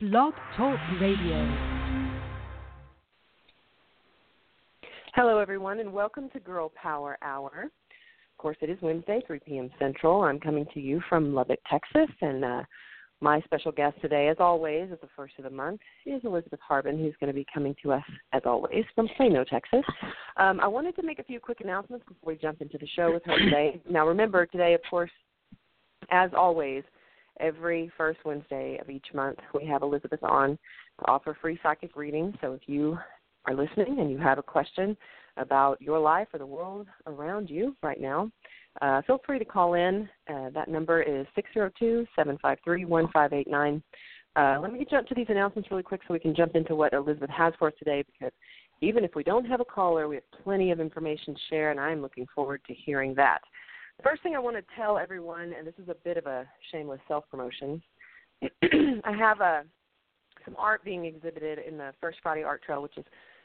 Blog Talk Radio. Hello, everyone, and welcome to Girl Power Hour. Of course, it is Wednesday, 3 p.m. Central. I'm coming to you from Lubbock, Texas, and uh, my special guest today, as always, at the first of the month, is Elizabeth Harbin, who's going to be coming to us, as always, from Plano, Texas. Um, I wanted to make a few quick announcements before we jump into the show with her today. Now, remember, today, of course, as always, every first Wednesday of each month, we have Elizabeth on to offer free psychic readings. So if you are listening and you have a question about your life or the world around you right now, uh, feel free to call in. Uh, that number is 602 753 1589. Uh, let me jump to these announcements really quick so we can jump into what Elizabeth has for us today because even if we don't have a caller, we have plenty of information to share, and I'm looking forward to hearing that. First thing I want to tell everyone, and this is a bit of a shameless self promotion, I have a uh, some art being exhibited in the First Friday Art Trail, which is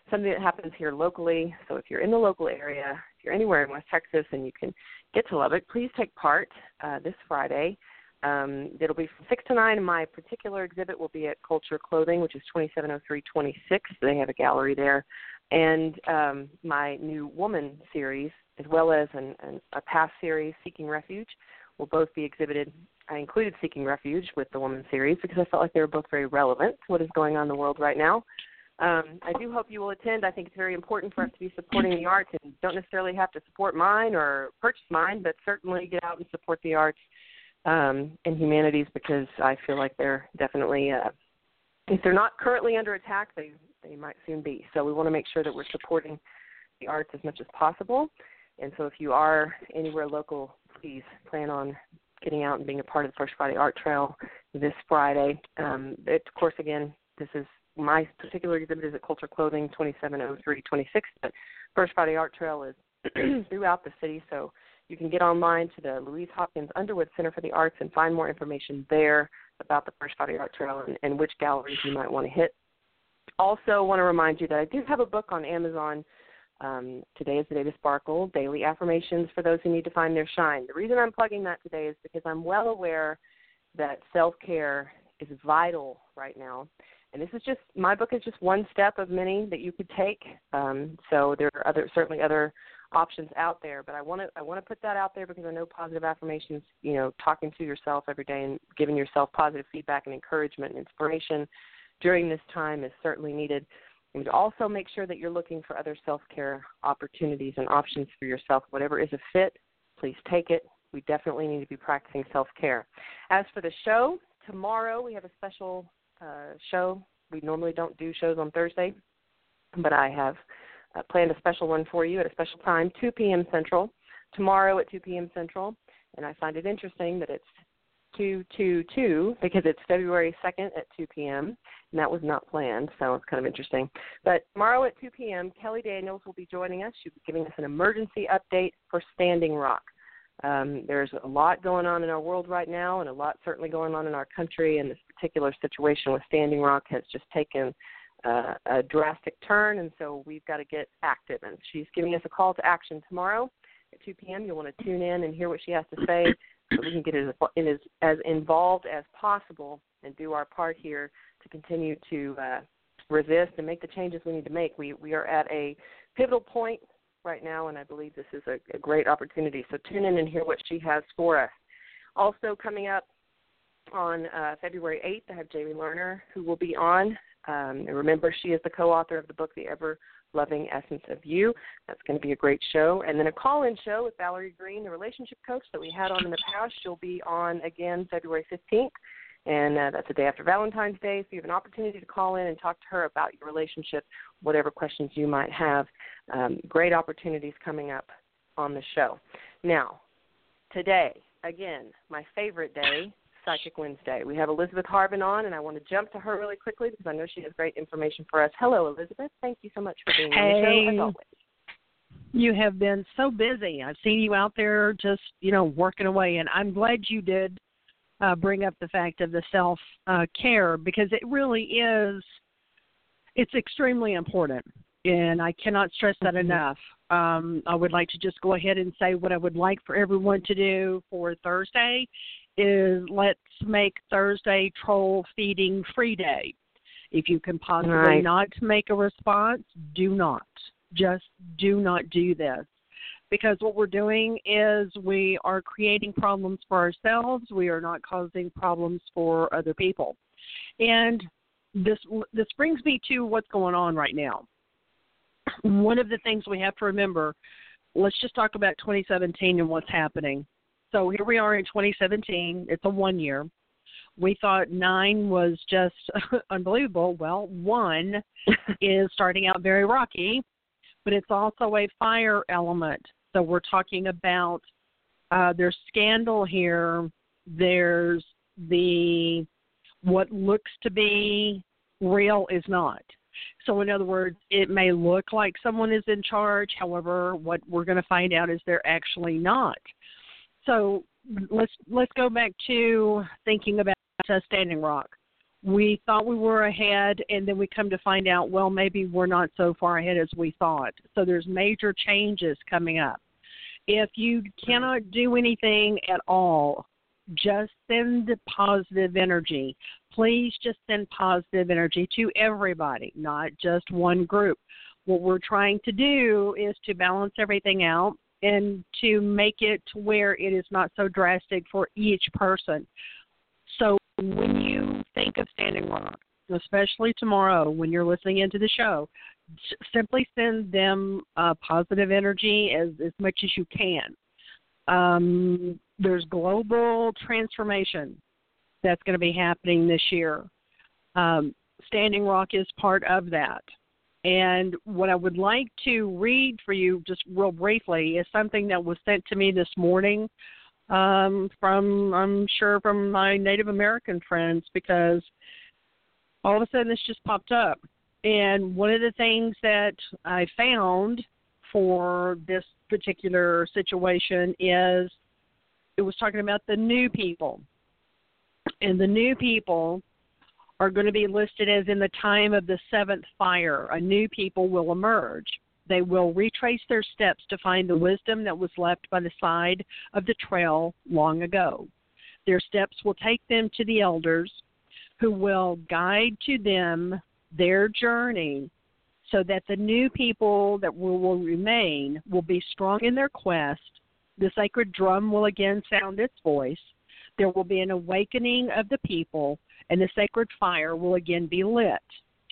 something that happens here locally. So if you're in the local area, if you're anywhere in West Texas and you can get to Lubbock, please take part uh, this Friday. Um, it'll be from 6 to 9. My particular exhibit will be at Culture Clothing, which is 270326. They have a gallery there. And um, my new Woman series as well as an, an, a past series, Seeking Refuge, will both be exhibited. I included Seeking Refuge with the Woman series because I felt like they were both very relevant to what is going on in the world right now. Um, I do hope you will attend. I think it's very important for us to be supporting the arts and don't necessarily have to support mine or purchase mine, but certainly get out and support the arts um, and humanities because I feel like they're definitely, uh, if they're not currently under attack, they they might soon be. So we want to make sure that we're supporting the arts as much as possible. And so if you are anywhere local, please plan on getting out and being a part of the First Friday Art Trail this Friday. Um, it, of course, again, this is my particular exhibit is at Culture Clothing, 270326. But First Friday Art Trail is throughout the city, so you can get online to the Louise Hopkins Underwood Center for the Arts and find more information there about the First Friday Art Trail and, and which galleries you might want to hit. Also, want to remind you that I do have a book on Amazon um, today is the day to sparkle, daily affirmations for those who need to find their shine. The reason I'm plugging that today is because I'm well aware that self care is vital right now. And this is just my book is just one step of many that you could take. Um, so there are other certainly other options out there, but I want to I want to put that out there because I know positive affirmations, you know, talking to yourself every day and giving yourself positive feedback and encouragement and inspiration during this time is certainly needed. And also make sure that you're looking for other self care opportunities and options for yourself. Whatever is a fit, please take it. We definitely need to be practicing self care. As for the show, tomorrow we have a special uh, show. We normally don't do shows on Thursday, but I have uh, planned a special one for you at a special time, 2 p.m. Central. Tomorrow at 2 p.m. Central. And I find it interesting that it's 222 because it's February 2nd at 2 p.m. and that was not planned, so it's kind of interesting. But tomorrow at 2 p.m., Kelly Daniels will be joining us. She'll be giving us an emergency update for Standing Rock. Um, there's a lot going on in our world right now, and a lot certainly going on in our country. And this particular situation with Standing Rock has just taken uh, a drastic turn, and so we've got to get active. And she's giving us a call to action tomorrow at 2 p.m. You'll want to tune in and hear what she has to say so we can get as, as, as involved as possible and do our part here to continue to uh, resist and make the changes we need to make. We we are at a pivotal point right now, and I believe this is a, a great opportunity. So tune in and hear what she has for us. Also coming up on uh, February 8th, I have Jamie Lerner who will be on. Um, remember, she is the co-author of the book The Ever Loving Essence of You. That's going to be a great show. And then a call in show with Valerie Green, the relationship coach that we had on in the past. She'll be on again February 15th. And uh, that's the day after Valentine's Day. So you have an opportunity to call in and talk to her about your relationship, whatever questions you might have. Um, great opportunities coming up on the show. Now, today, again, my favorite day, Psychic Wednesday. We have Elizabeth Harbin on, and I want to jump to her really quickly because I know she has great information for us. Hello, Elizabeth. Thank you so much for being hey. on the show, as always. You have been so busy. I've seen you out there just, you know, working away, and I'm glad you did uh, bring up the fact of the self uh, care because it really is. It's extremely important, and I cannot stress that mm-hmm. enough. Um, I would like to just go ahead and say what I would like for everyone to do for Thursday is let's make Thursday troll feeding free day. If you can possibly Right. not make a response, do not. Just do not do this. Because what we're doing is we are creating problems for ourselves. We are not causing problems for other people. And this this brings me to what's going on right now. One of the things we have to remember, let's just talk about 2017 and what's happening. So here we are in 2017. It's a one year. We thought nine was just unbelievable. Well, one is starting out very rocky, but it's also a fire element. So we're talking about uh, there's scandal here. There's the what looks to be real is not. So, in other words, it may look like someone is in charge. However, what we're going to find out is they're actually not. So, let's let's go back to thinking about uh, Standing Rock. We thought we were ahead, and then we come to find out, well, maybe we're not so far ahead as we thought. So, there's major changes coming up. If you cannot do anything at all, just send positive energy. Please just send positive energy to everybody, not just one group. What we're trying to do is to balance everything out and to make it to where it is not so drastic for each person. So when you think of Standing Rock, especially tomorrow when you're listening into the show, simply send them uh, positive energy as, as much as you can. Um, there's global transformation that's going to be happening this year. Um, Standing Rock is part of that. And what I would like to read for you, just real briefly, is something that was sent to me this morning um, from, I'm sure, from my Native American friends, because all of a sudden this just popped up. And one of the things that I found for this particular situation is it was talking about the new people. And the new people are going to be listed as in the time of the seventh fire. A new people will emerge. They will retrace their steps to find the wisdom that was left by the side of the trail long ago. Their steps will take them to the elders who will guide to them their journey so that the new people that will, will remain will be strong in their quest. The sacred drum will again sound its voice. There will be an awakening of the people, and the sacred fire will again be lit.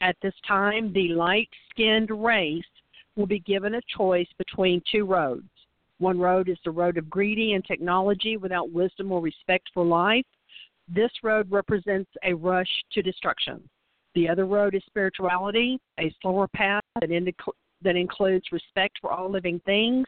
At this time, the light skinned race will be given a choice between two roads. One road is the road of greedy and technology without wisdom or respect for life. This road represents a rush to destruction. The other road is spirituality, a slower path that, that includes respect for all living things.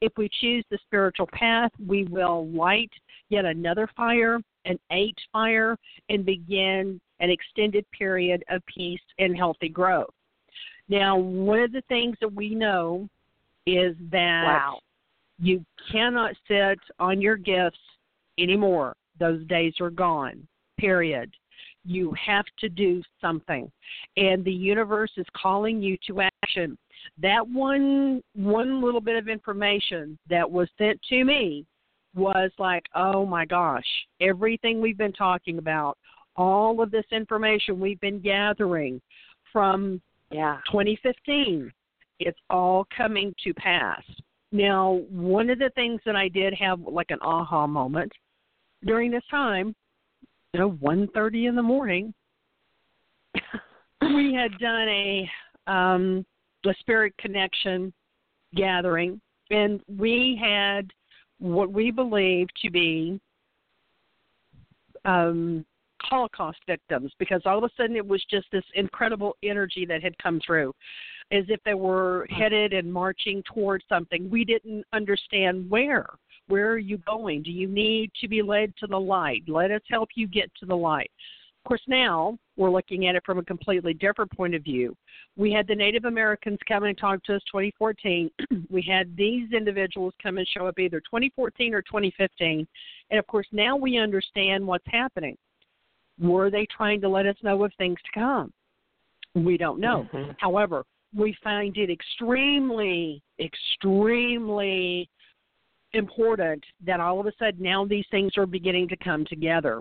If we choose the spiritual path, we will light yet another fire, an eight fire, and begin an extended period of peace and healthy growth. Now, one of the things that we know is that Wow. you cannot sit on your gifts anymore. Those days are gone, period. You have to do something. And the universe is calling you to action. That one one little bit of information that was sent to me was like, oh my gosh, everything we've been talking about, all of this information we've been gathering from Yeah. 2015. It's all coming to pass. Now, one of the things that I did have like an aha moment during this time, you know, 1:30 in the morning, we had done a um a spirit connection gathering and we had what we believe to be um Holocaust victims because all of a sudden it was just this incredible energy that had come through as if they were headed and marching towards something. We didn't understand where. Where are you going? Do you need to be led to the light? Let us help you get to the light. Of course, now we're looking at it from a completely different point of view. We had the Native Americans come and talk to us 2014. we had these individuals come and show up either 2014 or 2015. And of course, now we understand what's happening. Were they trying to let us know of things to come? We don't know. Mhm. However, we find it extremely, extremely important that all of a sudden now these things are beginning to come together.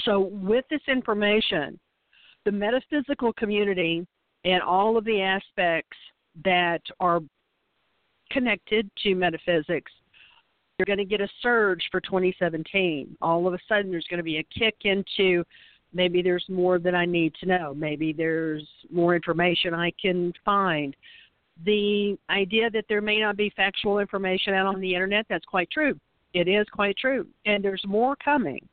So, with this information, the metaphysical community and all of the aspects that are connected to metaphysics, you're going to get a surge for 2017. All of a sudden, there's going to be a kick into maybe there's more that I need to know. Maybe there's more information I can find. The idea that there may not be factual information out on the internet, that's quite true. It is quite true. And there's more coming.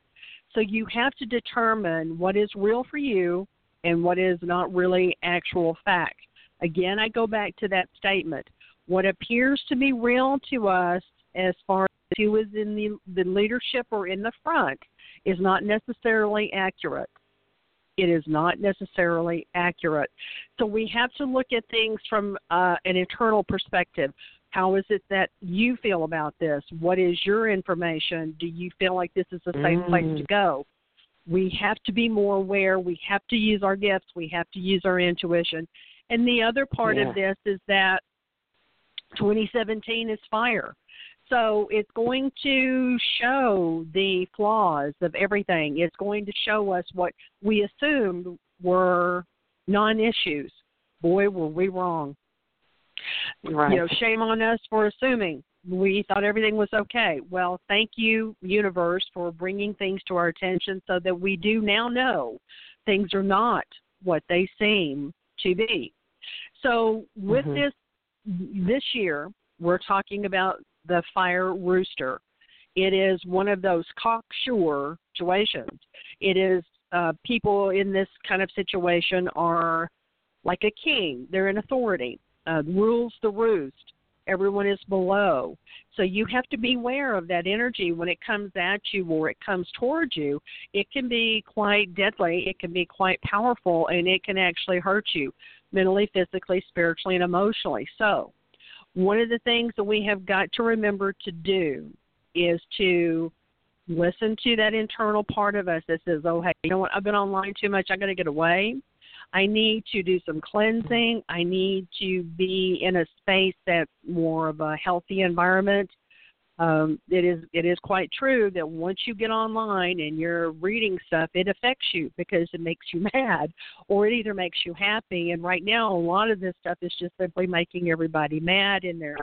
So you have to determine what is real for you and what is not really actual fact. Again, I go back to that statement. What appears to be real to us as far as who is in the, the leadership or in the front is not necessarily accurate. It is not necessarily accurate. So we have to look at things from uh, an internal perspective. How is it that you feel about this? What is your information? Do you feel like this is a safe mm. place to mm. go? We have to be more aware. We have to use our gifts. We have to use our intuition. And the other part yeah. of this is that 2017 is fire. So it's going to show the flaws of everything. It's going to show us what we assumed were non issues. Boy, were we wrong. Right. You know, shame on us for assuming we thought everything was okay. Well, thank you, universe, for bringing things to our attention so that we do now know things are not what they seem to be. So, with mm-hmm. this this year, we're talking about the fire rooster. It is one of those cocksure situations. It is uh, people in this kind of situation are like a king. They're in authority. Uh, rules the roost. Everyone is below. So you have to be aware of that energy when it comes at you or it comes towards you. It can be quite deadly. It can be quite powerful, and it can actually hurt you mentally, physically, spiritually, and emotionally. So one of the things that we have got to remember to do is to listen to that internal part of us that says, oh, hey, you know what? I've been online too much. I got to get away. I need to do some cleansing. I need to be in a space that's more of a healthy environment um, it is it is quite true that once you get online and you're reading stuff, it affects you because it makes you mad, or it either makes you happy. And right now, a lot of this stuff is just simply making everybody mad, and they're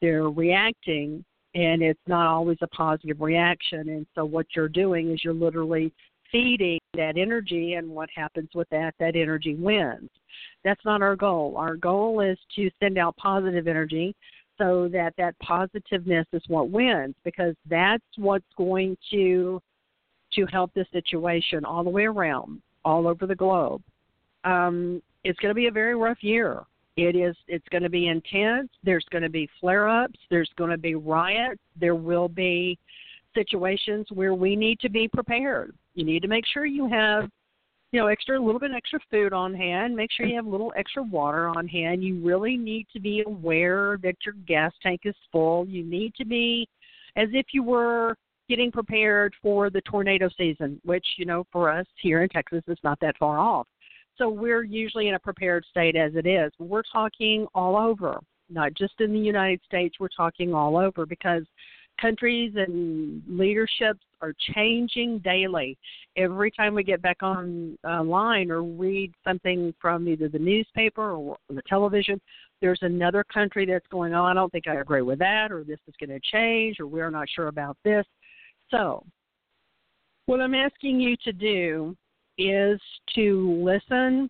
they're reacting, and it's not always a positive reaction. And so, what you're doing is you're literally feeding that energy, and what happens with that? That energy wins. That's not our goal. Our goal is to send out positive energy so that that positiveness is what wins because that's what's going to to help the situation all the way around all over the globe um, it's going to be a very rough year it is it's going to be intense there's going to be flare ups there's going to be riots there will be situations where we need to be prepared you need to make sure you have you know, extra a little bit extra food on hand. Make sure you have a little extra water on hand. You really need to be aware that your gas tank is full. You need to be as if you were getting prepared for the tornado season, which, you know, for us here in Texas is not that far off. So we're usually in a prepared state as it is. We're talking all over, not just in the United States, we're talking all over because countries and leaderships are changing daily. Every time we get back on line or read something from either the newspaper or the television, there's another country that's going, oh, I don't think I agree with that, or this is going to change, or we're not sure about this. So, what I'm asking you to do is to listen,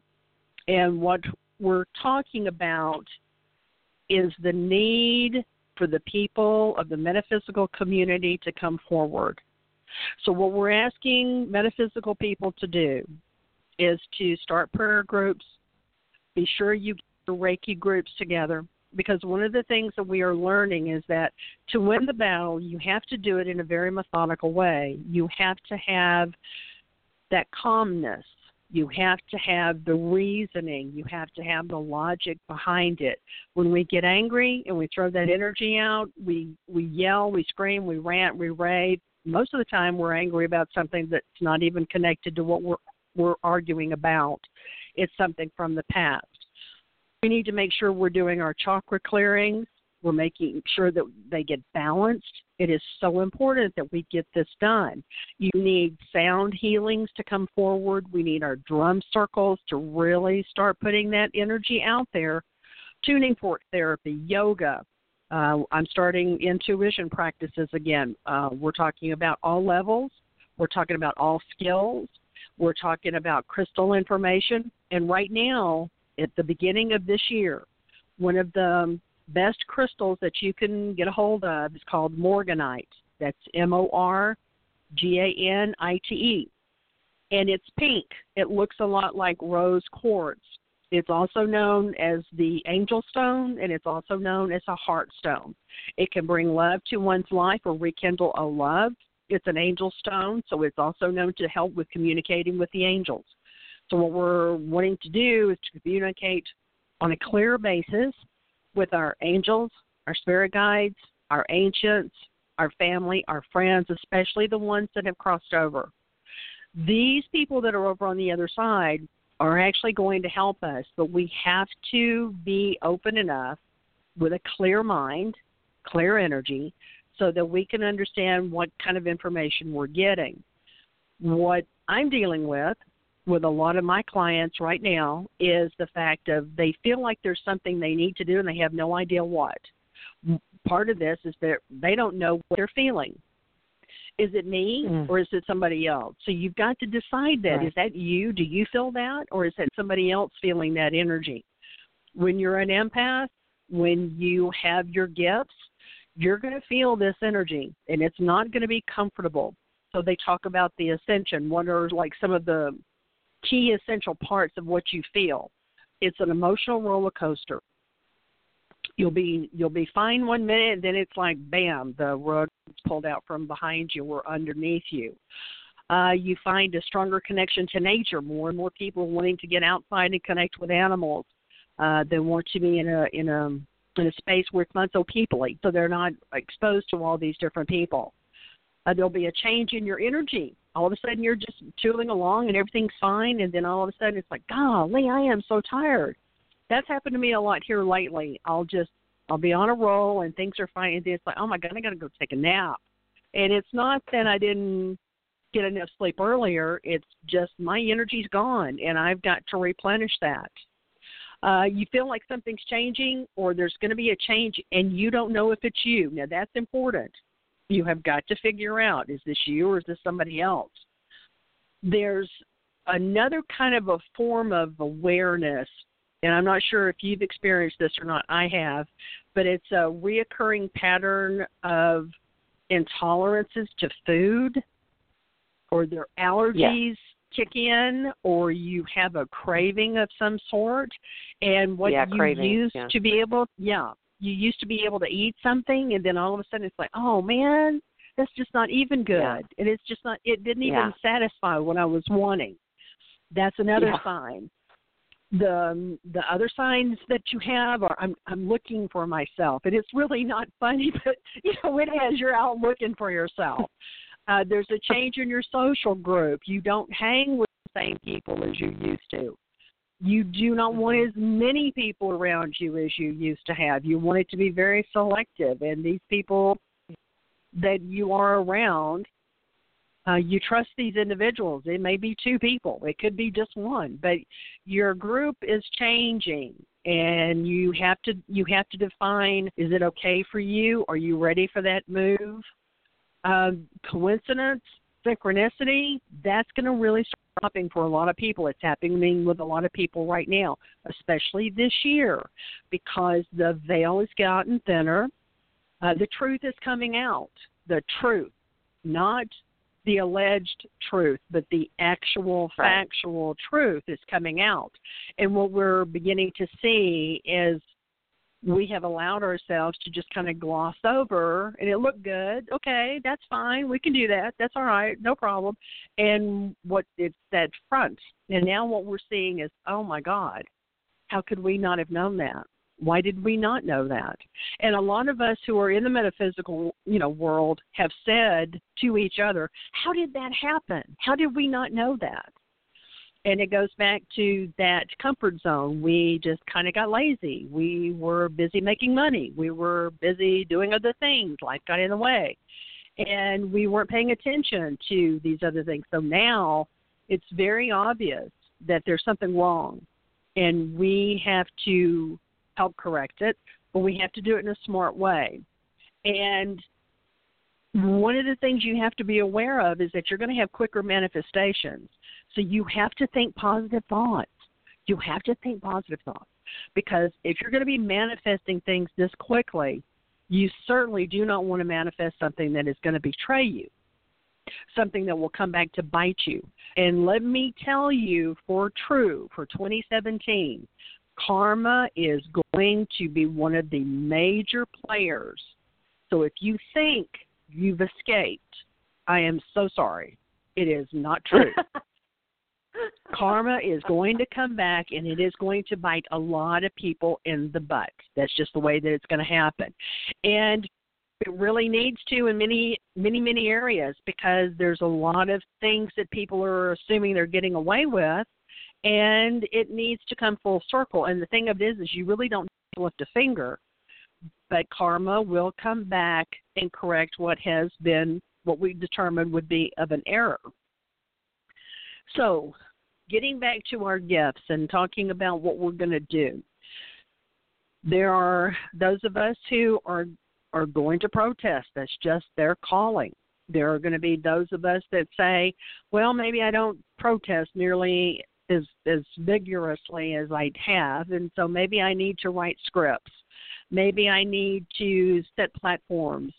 and what we're talking about is the need for the people of the metaphysical community to come forward. So, what we're asking metaphysical people to do is to start prayer groups. Be sure you get the Reiki groups together because one of the things that we are learning is that to win the battle, you have to do it in a very methodical way. You have to have that calmness you have to have the reasoning. You have to have the logic behind it. When we get angry and we throw that energy out, we we yell, we scream, we rant, we rave. Most of the time, we're angry about something that's not even connected to what we're we're arguing about. It's something from the past. We need to make sure we're doing our chakra clearings We're making sure that they get balanced. It is so important that we get this done. You need sound healings to come forward. We need our drum circles to really start putting that energy out there. Tuning fork therapy, yoga. Uh, I'm starting intuition practices again. Uh, we're talking about all levels. We're talking about all skills. We're talking about crystal information. And right now, at the beginning of this year, one of the best crystals that you can get a hold of is called morganite. That's M O R G A N I T E. And it's pink. It looks a lot like rose quartz. It's also known as the angel stone and it's also known as a heart stone. It can bring love to one's life or rekindle a love. It's an angel stone, so it's also known to help with communicating with the angels. So, what we're wanting to do is to communicate on a clear basis with our angels, our spirit guides, our ancients, our family, our friends, especially the ones that have crossed over. These people that are over on the other side are actually going to help us, but we have to be open enough with a clear mind, clear energy, so that we can understand what kind of information we're getting. What I'm dealing with with a lot of my clients right now is the fact of they feel like there's something they need to do and they have no idea what. Part of this is that they don't know what they're feeling. Is it me mm. or is it somebody else? So you've got to decide that. Right. Is that you? Do you feel that or is that somebody else feeling that energy? When you're an empath, when you have your gifts, you're going to feel this energy and it's not going to be comfortable. So they talk about the ascension. What are like some of the key essential parts of what you feel. It's an emotional roller coaster. You'll be you'll be fine one minute, then it's like bam, the rug pulled out from behind you or underneath you. Uh, you find a stronger connection to nature. More and more people wanting to get outside and connect with animals. Uh, they want to be in a in a in a space where it's not so peoply, so they're not exposed to all these different people. Uh, there'll be a change in your energy all of a sudden you're just tooling along and everything's fine and then all of a sudden it's like golly i am so tired. That's happened to me a lot here lately. I'll just i'll be on a roll and things are fine and then it's like oh my god i gotta go take a nap. And it's not that i didn't get enough sleep earlier it's just my energy's gone and i've got to replenish that. Uh, you feel like something's changing or there's going to be a change and you don't know if it's you. Now that's important you have got to figure out is this you or is this somebody else? There's another kind of a form of awareness, and I'm not sure if you've experienced this or not. I have, but it's a reoccurring pattern of intolerances to food or their allergies. kick in or you have a craving of some sort and what yeah, you craving, used yeah. to be able yeah you used to be able to eat something and then all of a sudden it's like oh man that's just not even good yeah. and it's just not it didn't even yeah. satisfy what i was wanting that's another yeah. sign the the other signs that you have are i'm i'm looking for myself and it's really not funny but you know it has you're out looking for yourself uh there's a change in your social group you don't hang with the same people as you used to you do not want mm-hmm. as many people around you as you used to have. You want it to be very selective, and these people that you are around, uh, you trust these individuals. It may be two people, it could be just one, but your group is changing, and you have to you have to define: is it okay for you? Are you ready for that move? Uh, coincidence, synchronicity, that's going to really start happening for a lot of people. It's happening with a lot of people right now, especially this year, because the veil has gotten thinner. Uh, the truth is coming out. The truth, not the alleged truth, but the actual right. factual truth is coming out. And what we're beginning to see is we have allowed ourselves to just kind of gloss over and it looked good. Okay that's fine. We can do that. That's all right. No problem. And what it's that front. And now what we're seeing is oh my god how could we not have known that? Why did we not know that? And a lot of us who are in the metaphysical you know world have said to each other how did that happen? How did we not know that And it goes back to that comfort zone. We just kind of got lazy. We were busy making money. We were busy doing other things. Life got in the way. And we weren't paying attention to these other things. So now it's very obvious that there's something wrong. And we have to help correct it, but we have to do it in a smart way. And one of the things you have to be aware of is that you're going to have quicker manifestations. So you have to think positive thoughts. You have to think positive thoughts because if you're going to be manifesting things this quickly, you certainly do not want to manifest something that is going to betray you, something that will come back to bite you. And let me tell you for true, for 2017, karma is going to be one of the major players. So if you think you've escaped. I am so sorry. It is not true. Karma is going to come back and it is going to bite a lot of people in the butt. That's just the way that it's going to happen. And it really needs to in many many many areas because there's a lot of things that people are assuming they're getting away with and it needs to come full circle and the thing of it is is you really don't lift a finger but karma will come back and correct what has been what we determined would be of an error. So, getting back to our gifts and talking about what we're going to do. There are those of us who are are going to protest. That's just their calling. There are going to be those of us that say, "Well, maybe I don't protest nearly as as vigorously as I have, and so maybe I need to write scripts." Maybe I need to set platforms.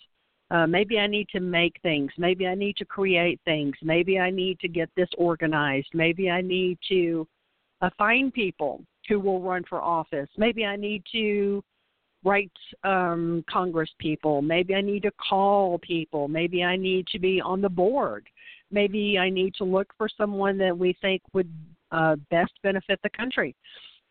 Uh, maybe I need to make things. Maybe I need to create things. Maybe I need to get this organized. Maybe I need to uh, find people who will run for office. Maybe I need to write um, Congress people. Maybe I need to call people. Maybe I need to be on the board. Maybe I need to look for someone that we think would uh, best benefit the country.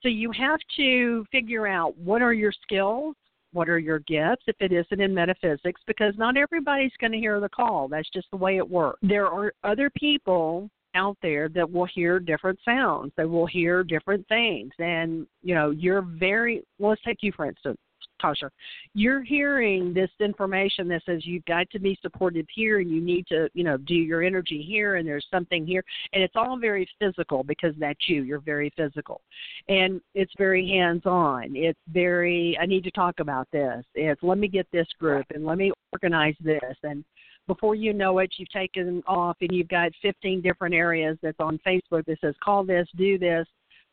So you have to figure out what are your skills, what are your gifts if it isn't in metaphysics, because not everybody's going to hear the call. That's just the way it works. There are other people out there that will hear different sounds. They will hear different things. And, you know, you're very, well, let's take you for instance. Tasha, you're hearing this information that says you've got to be supported here and you need to, you know, do your energy here and there's something here. And it's all very physical because that's you. You're very physical. And it's very hands on. It's very, I need to talk about this. It's let me get this group and let me organize this. And before you know it, you've taken off and you've got 15 different areas that's on Facebook that says call this, do this,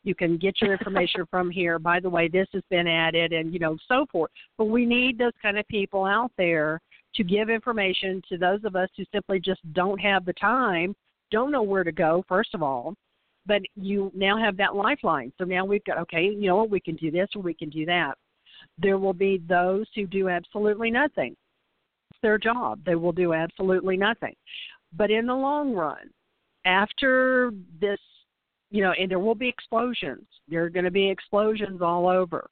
you can get your information from here. By the way, this has been added, and you know so forth. But we need those kind of people out there to give information to those of us who simply just don't have the time, don't know where to go. First of all, but you now have that lifeline. So now we've got okay, you know what, we can do this or we can do that. There will be those who do absolutely nothing. It's their job. They will do absolutely nothing. But in the long run, after this you know, and there will be explosions. There are going to be explosions all over.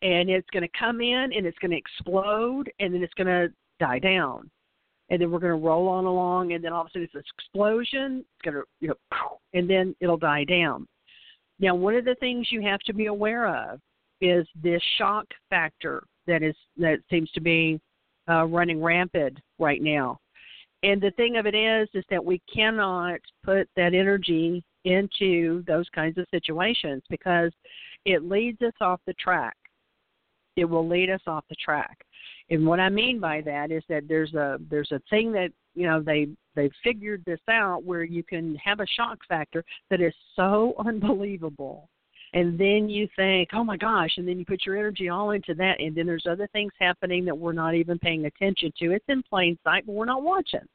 And it's going to come in and it's going to explode and then it's going to die down. And then we're going to roll on along and then all of a sudden it's this explosion. It's going to, you know, and then it'll die down. Now, one of the things you have to be aware of is this shock factor that is that seems to be uh, running rampant right now. And the thing of it is, is that we cannot put that energy into those kinds of situations because it leads us off the track. It will lead us off the track. And what I mean by that is that there's a there's a thing that you know they they figured this out where you can have a shock factor that is so unbelievable and then you think, oh my gosh, and then you put your energy all into that, and then there's other things happening that we're not even paying attention to. It's in plain sight, but we're not watching.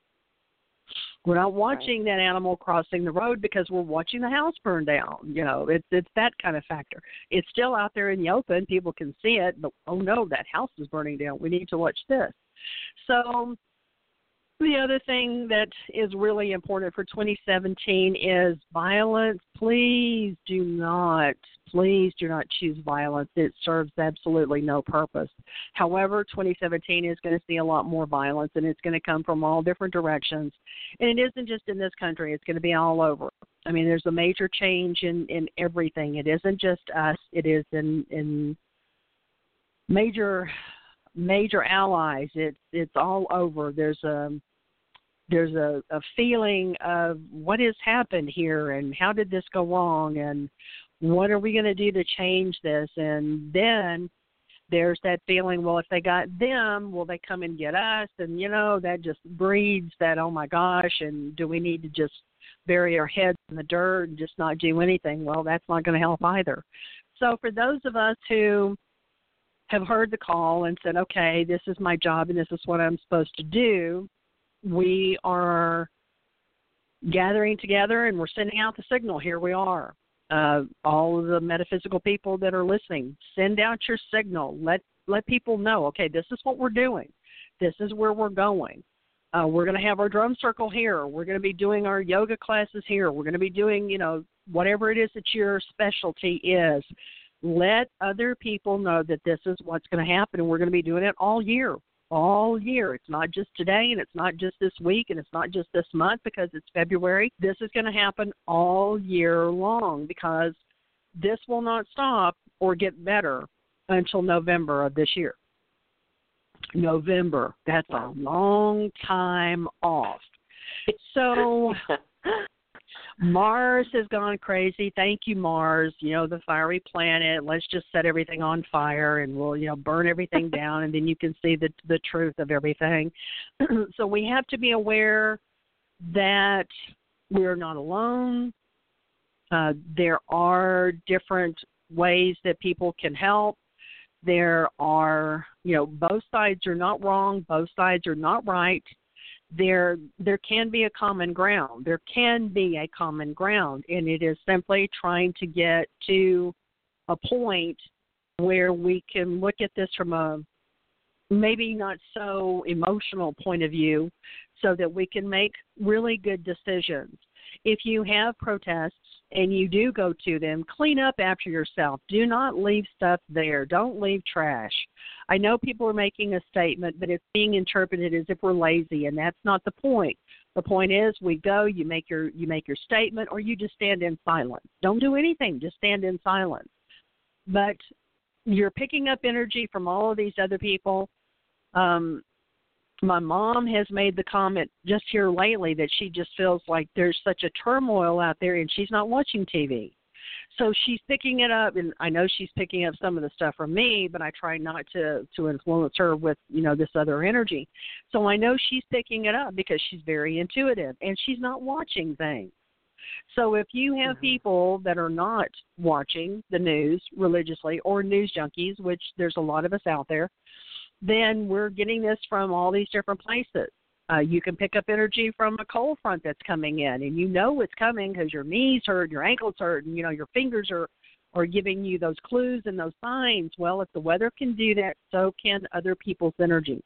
We're not watching right. that animal crossing the road because we're watching the house burn down. You know, it's it's that kind of factor. It's still out there in the open. People can see it, but oh no, that house is burning down. We need to watch this. So the other thing that is really important for 2017 is violence. Please do not, please do not choose violence. It serves absolutely no purpose. However, 2017 is going to see a lot more violence, and it's going to come from all different directions. And it isn't just in this country; it's going to be all over. I mean, there's a major change in in everything. It isn't just us. It is in in major major allies. It's it's all over. There's a there's a, a feeling of what has happened here and how did this go wrong and what are we going to do to change this? And then there's that feeling well if they got them will they come and get us? And you know that just breeds that oh my gosh and do we need to just bury our heads in the dirt and just not do anything? Well that's not going to help either. So for those of us who have heard the call and said okay this is my job and this is what i'm supposed to do we are gathering together and we're sending out the signal here we are uh, all of the metaphysical people that are listening, send out your signal. Let let people know, okay, this is what we're doing. This is where we're going. Uh, we're going to have our drum circle here. We're going to be doing our yoga classes here. We're going to be doing, you know, whatever it is that your specialty is. Let other people know that this is what's going to happen, and we're going to be doing it all year all year. It's not just today and it's not just this week and it's not just this month because it's February. This is going to happen all year long because this will not stop or get better until November of this year. November. That's a long time off. So Mars has gone crazy. Thank you, Mars. You know, the fiery planet. Let's just set everything on fire and we'll, you know, burn everything down and then you can see the the truth of everything. so we have to be aware that we're not alone. Uh, there are different ways that people can help. There are, you know, both sides are not wrong, both sides are not right there there can be a common ground. There can be a common ground, and it is simply trying to get to a point where we can look at this from a maybe not so emotional point of view so that we can make really good decisions. If you have protests and you do go to them, clean up after yourself. Do not leave stuff there. Don't leave trash. I know people are making a statement, but it's being interpreted as if we're lazy, and that's not the point. The point is, we go, you make your you make your statement, or you just stand in silence. Don't do anything. Just stand in silence. But you're picking up energy from all of these other people. Um, my mom has made the comment just here lately that she just feels like there's such a turmoil out there and she's not watching TV. So she's picking it up and I know she's picking up some of the stuff from me, but I try not to to influence her with, you know, this other energy. So I know she's picking it up because she's very intuitive and she's not watching things. So if you have mm-hmm. people that are not watching the news religiously or news junkies, which there's a lot of us out there, then we're getting this from all these different places. Uh, you can pick up energy from a cold front that's coming in, and you know it's coming because your knees hurt, your ankles hurt, and you know your fingers are are giving you those clues and those signs. Well, if the weather can do that, so can other people's energy.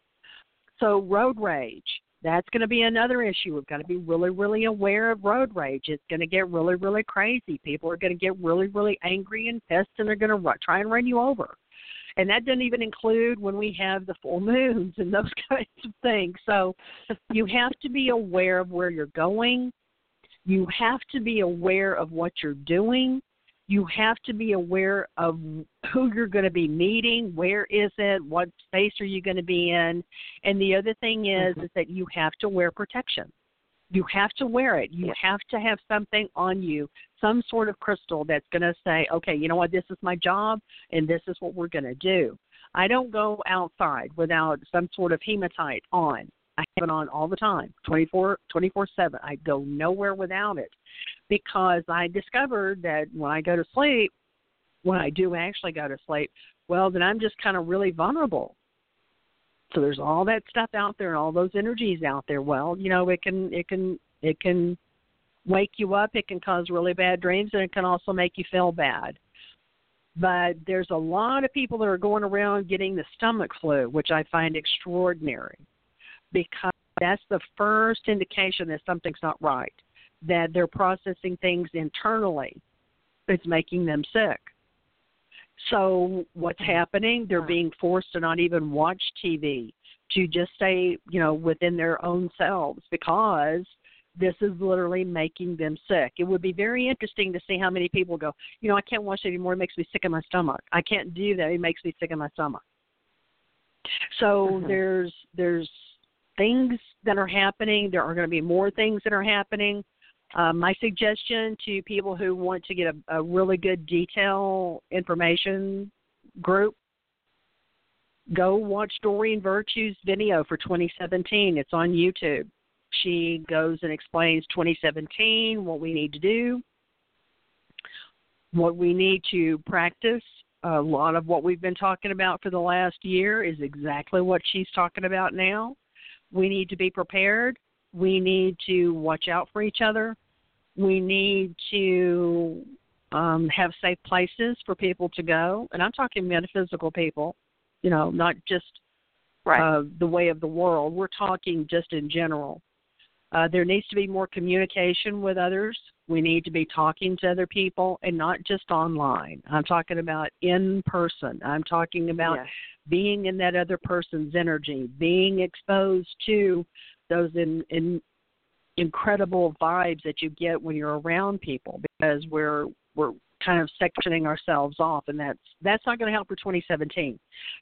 So road rage, that's going to be another issue. We've got to be really, really aware of road rage. It's going to get really, really crazy. People are going to get really, really angry and pissed, and they're going to try and run you over and that doesn't even include when we have the full moons and those kinds of things. So you have to be aware of where you're going. You have to be aware of what you're doing. You have to be aware of who you're going to be meeting, where is it, what space are you going to be in, and the other thing is mm-hmm. is that you have to wear protection. You have to wear it. You have to have something on you, some sort of crystal that's going to say, okay, you know what, this is my job and this is what we're going to do. I don't go outside without some sort of hematite on. I have it on all the time, 24 24 7. I go nowhere without it because I discovered that when I go to sleep, when I do actually go to sleep, well, then I'm just kind of really vulnerable so there's all that stuff out there and all those energies out there. Well, you know, it can it can it can wake you up, it can cause really bad dreams and it can also make you feel bad. But there's a lot of people that are going around getting the stomach flu, which I find extraordinary because that's the first indication that something's not right, that they're processing things internally that's making them sick. So what's mm-hmm. happening? They're being forced to not even watch TV, to just stay, you know, within their own selves because This is literally making them sick. It would be very interesting to see how many people go, you know, I can't watch it anymore. It makes me sick in my stomach. I can't do that. It makes me sick in my stomach. So Mhm. there's there's things that are happening. There are going to be more things that are happening. Uh, my suggestion to people who want to get a, a really good detail information group go watch Doreen Virtue's video for 2017. It's on YouTube. She goes and explains 2017, what we need to do, what we need to practice. A lot of what we've been talking about for the last year is exactly what she's talking about now. We need to be prepared. We need to watch out for each other. We need to um, have safe places for people to go. And I'm talking metaphysical people, you know, not just Right. uh, the way of the world. We're talking just in general. Uh, there needs to be more communication with others. We need to be talking to other people and not just online. I'm talking about in person. I'm talking about Yes. being in that other person's energy, being exposed to those in, in incredible vibes that you get when you're around people because we're we're kind of sectioning ourselves off and that's that's not going to help for 2017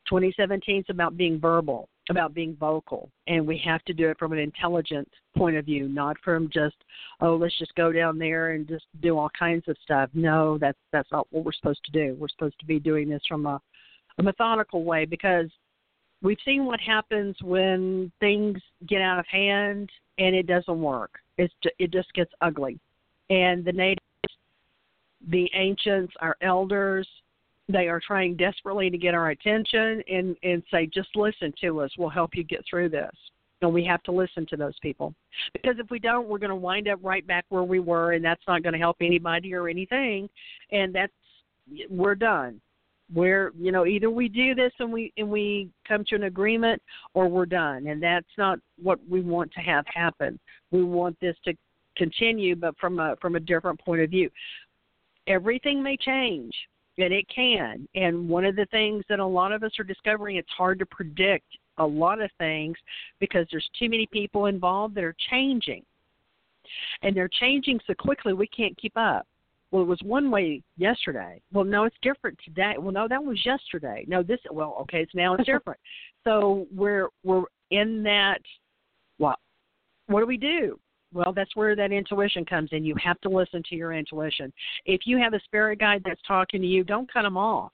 2017 is about being verbal about being vocal and we have to do it from an intelligent point of view not from just oh let's just go down there and just do all kinds of stuff. No that's that's not what we're supposed to do. We're supposed to be doing this from a, a methodical way because we've seen what happens when things get out of hand and it doesn't work. It's ju- it just gets ugly. And the natives the ancients, our elders, they are trying desperately to get our attention and and say, just listen to us. We'll help you get through this. And we have to listen to those people because if we don't, we're going to wind up right back where we were, and that's not going to help anybody or anything. And that's we're done. We're you know either we do this and we and we come to an agreement, or we're done. And that's not what we want to have happen. We want this to continue, but from a from a different point of view everything may change and it can. And one of the things that a lot of us are discovering it's hard to predict a lot of things because there's too many people involved that are changing. And they're changing so quickly we can't keep up. Well it was one way yesterday. Well no it's different today. Well no that was yesterday. No this well okay it's now it's different. So we're we're in that what what do we do well, that's where that intuition comes in. You have to listen to your intuition. If you have a spirit guide that's talking to you, don't cut them off.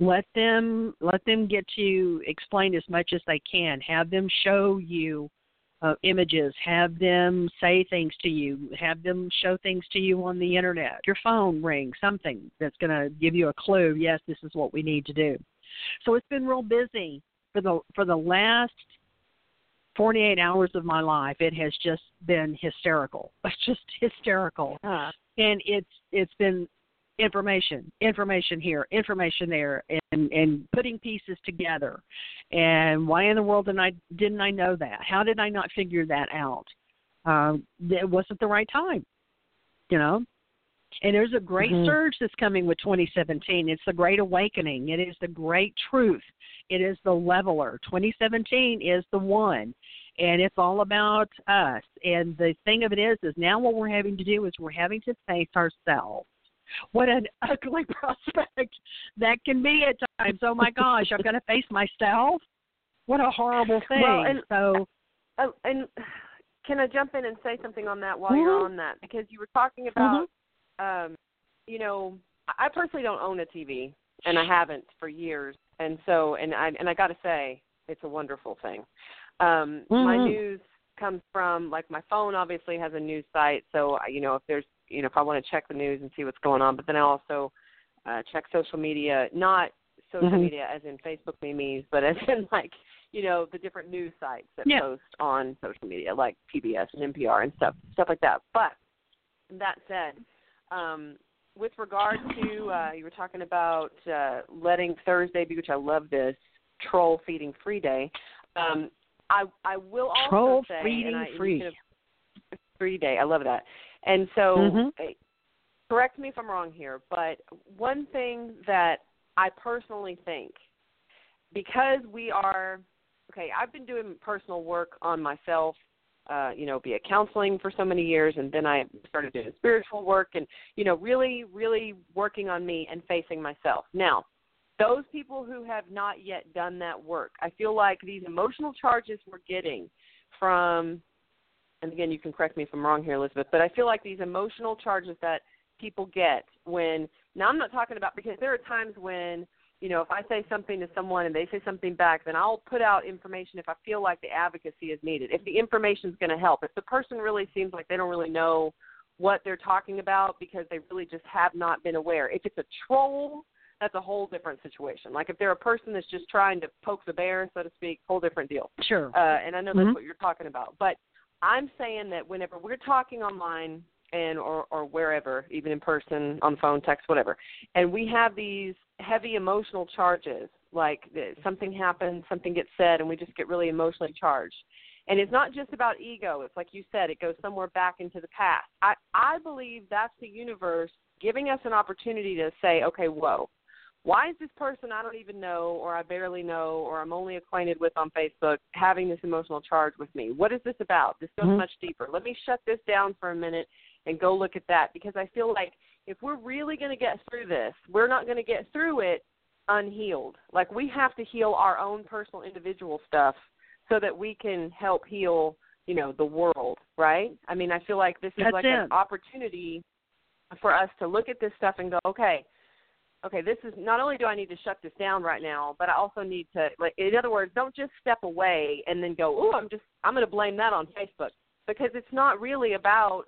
Let them let them get to explain as much as they can. Have them show you uh, images. Have them say things to you. Have them show things to you on the internet. Your phone ring, something that's going to give you a clue. Yes, this is what we need to do. So it's been real busy for the for the last 48 hours of my life it has just been hysterical. It's just hysterical. Ah. and it's it's been information information here information there and and putting pieces together. And why in the world didn't i didn't i know that? How did i not figure that out? Um it wasn't the right time you know and there's a great Mhm. surge that's coming with 2017 it's the great awakening. It is the great truth. It is the leveler. 2017 is the one. And it's all about us. And the thing of it is is now what we're having to do is we're having to face ourselves. What an ugly prospect that can be at times. Oh my gosh i'm going to face myself. What a horrible thing. Well, and- so Oh, and can I jump in and say something on that while you're Mhm. on that? Because you were talking about, um, you know, I personally don't own a TV, and I haven't for years. And so, and I and I got to say, it's a wonderful thing. Um, My Mhm. news comes from like my phone. Obviously has a news site, so you know if there's you know if I want to check the news and see what's going on, but then I also uh, check social media, not social Mhm. media as in Facebook memes, but as in like you know the different news sites that Yeah. post on social media like PBS and NPR and stuff stuff like that. But that said, um, with regard to uh, you were talking about uh, letting Thursday be, which I love this troll feeding free day. Um, I I will also Troll say, feeding I, free. free day. I love that. And so, Mhm. uh, correct me if I'm wrong here, but one thing that I personally think, because we are okay, I've been doing personal work on myself uh, you know, be a counseling for so many years, and then I started doing spiritual work, and you know, really, really working on me and facing myself. Now, those people who have not yet done that work, I feel like these emotional charges we're getting from, and again, you can correct me if I'm wrong here, Elizabeth, but I feel like these emotional charges that people get when now I'm not talking about because there are times when you know, if I say something to someone and they say something back, then I'll put out information if I feel like the advocacy is needed. If the information is going to help. If the person really seems like they don't really know what they're talking about because they really just have not been aware. If it's a troll, that's a whole different situation. Like if they're a person that's just trying to poke the bear, so to speak, whole different deal. Sure. Uh, and I know that's mm-hmm. what you're talking about. But I'm saying that whenever we're talking online and or or wherever, even in person, on phone, text, whatever, and we have these heavy emotional charges, like something happens, something gets said, and we just get really emotionally charged. And it's not just about ego. It's like you said, it goes somewhere back into the past. I I believe that's the universe giving us an opportunity to say, okay, whoa, why is this person I don't even know or I barely know or I'm only acquainted with on Facebook having this emotional charge with me? What is this about? This goes mm-hmm. much deeper. Let me shut this down for a minute and go look at that because I feel like if we're really going to get through this, we're not going to get through it unhealed. Like we have to heal our own personal individual stuff so that we can help heal, you know, the world, right? I mean, I feel like this is That's like it. an opportunity for us to look at this stuff and go, okay, okay, this is not only do I need to shut this down right now, but I also need to like in other words, don't just step away and then go, "Oh, I'm just I'm going to blame that on Facebook." Because it's not really about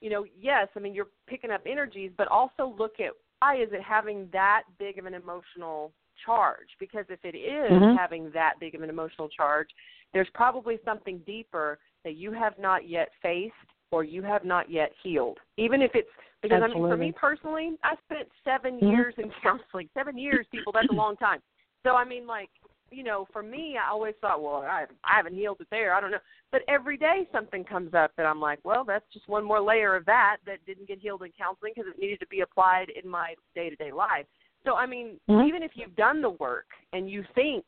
you know, yes, I mean you're picking up energies, but also look at why is it having that big of an emotional charge? Because if it is mm-hmm. having that big of an emotional charge, there's probably something deeper that you have not yet faced or you have not yet healed. Even if it's because Absolutely. I mean for me personally, I spent 7 mm-hmm. years in counseling. 7 years, people, that's a long time. So I mean like you know, for me, I always thought, well, I I haven't healed it there. I don't know. But every day something comes up that I'm like, well, that's just one more layer of that that didn't get healed in counseling because it needed to be applied in my day to day life. So I mean, mm-hmm. even if you've done the work and you think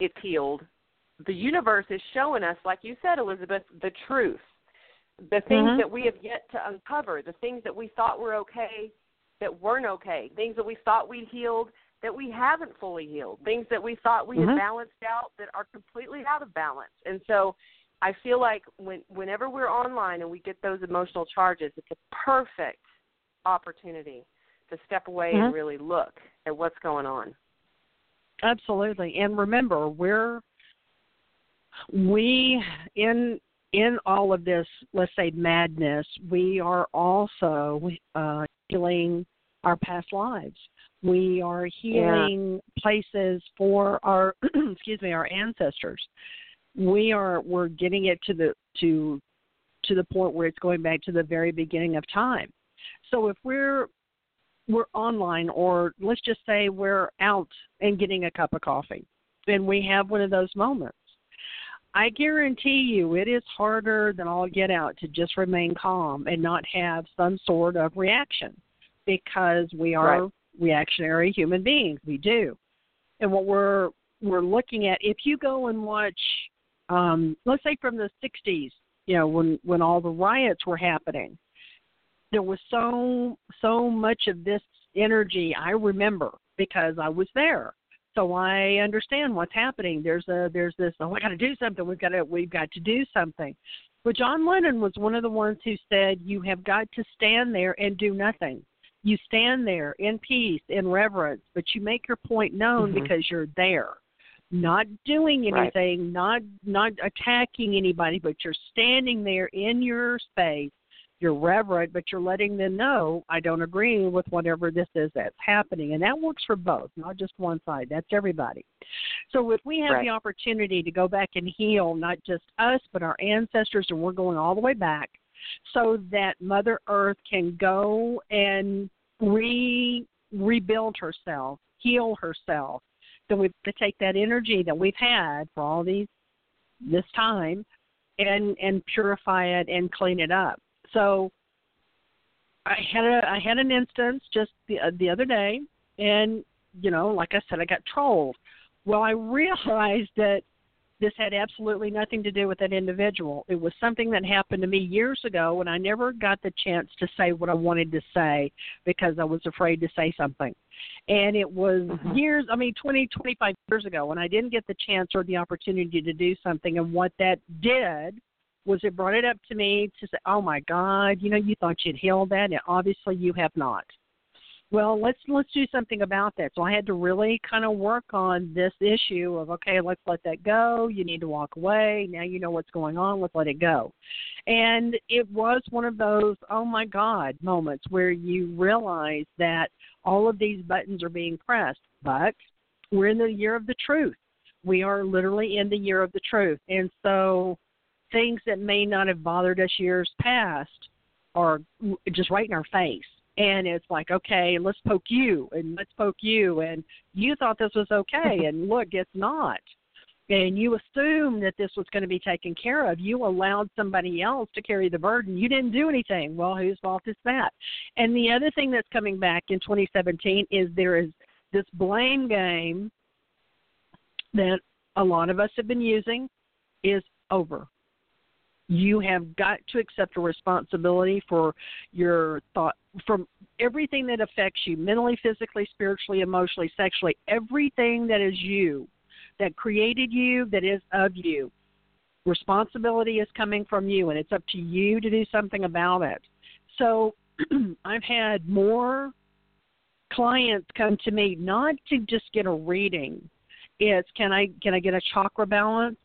it's healed, the universe is showing us, like you said, Elizabeth, the truth. The things mm-hmm. that we have yet to uncover, the things that we thought were okay that weren't okay, things that we thought we'd healed that we haven't fully healed, things that we thought we mm-hmm. had balanced out that are completely out of balance. And so I feel like when whenever we're online and we get those emotional charges, it's a perfect opportunity to step away mm-hmm. and really look at what's going on. Absolutely. And remember, we're we in in all of this, let's say madness, we are also uh, healing our past lives. We are healing yeah. places for our excuse me, our ancestors. We are we're getting it to the to to the point where it's going back to the very beginning of time. So if we're we're online or let's just say we're out and getting a cup of coffee and we have one of those moments. I guarantee you it is harder than all get out to just remain calm and not have some sort of reaction because we are right reactionary human beings. We do. And what we're we're looking at, if you go and watch, um, let's say from the '60s, you know, when when all the riots were happening, there was so so much of this energy. I remember because I was there, so I understand what's happening. There's a there's this. Oh, I got to do something. We've got to we've got to do something. But John Lennon was one of the ones who said, "You have got to stand there and do nothing." You stand there in peace, in reverence, but you make your point known mm-hmm. because you're there. Not doing anything, right. not not attacking anybody, but you're standing there in your space. You're reverent, but you're letting them know I don't agree with whatever this is that's happening, and that works for both, not just one side. That's everybody. So if we have right. the opportunity to go back and heal not just us but our ancestors, and we're going all the way back, so that Mother Earth can go and re rebuild herself, heal herself. So we've to take that energy that we've had for all these this time and and purify it and clean it up. So I had a I had an instance just the uh, the other day, and you know, like I said, I got trolled. Well, I realized that This had absolutely nothing to do with that individual. It was something that happened to me years ago, and I never got the chance to say what I wanted to say because I was afraid to say something. And it was Mhm. years, I mean, twenty, twenty-five years ago, and I didn't get the chance or the opportunity to do something. And what that did was it brought it up to me to say, "Oh my God, you know, you thought you'd healed that, and obviously you have not." Well, let's let's do something about that. So I had to really kind of work on this issue of okay, let's let that go. You need to walk away. Now you know what's going on. Let's let it go. And it was one of those oh my God moments where you realize that all of these buttons are being pressed, but we're in the year of the truth. We are literally in the year of the truth, and so things that may not have bothered us years past are just right in our face and it's like okay let's poke you and let's poke you and you thought this was okay and look it's not. And you assumed that this was going to be taken care of. You allowed somebody else to carry the burden. You didn't do anything. Well whose fault is that? And the other thing that's coming back in 2017 is there is this blame game that a lot of us have been using is over you have got to accept a responsibility for your thought from everything that affects you mentally physically spiritually emotionally sexually everything that is you that created you that is of you. Responsibility is coming from you and it's up to you to do something about it. So i've had more clients come to me not to just get a reading. It's can i can i get a chakra balance?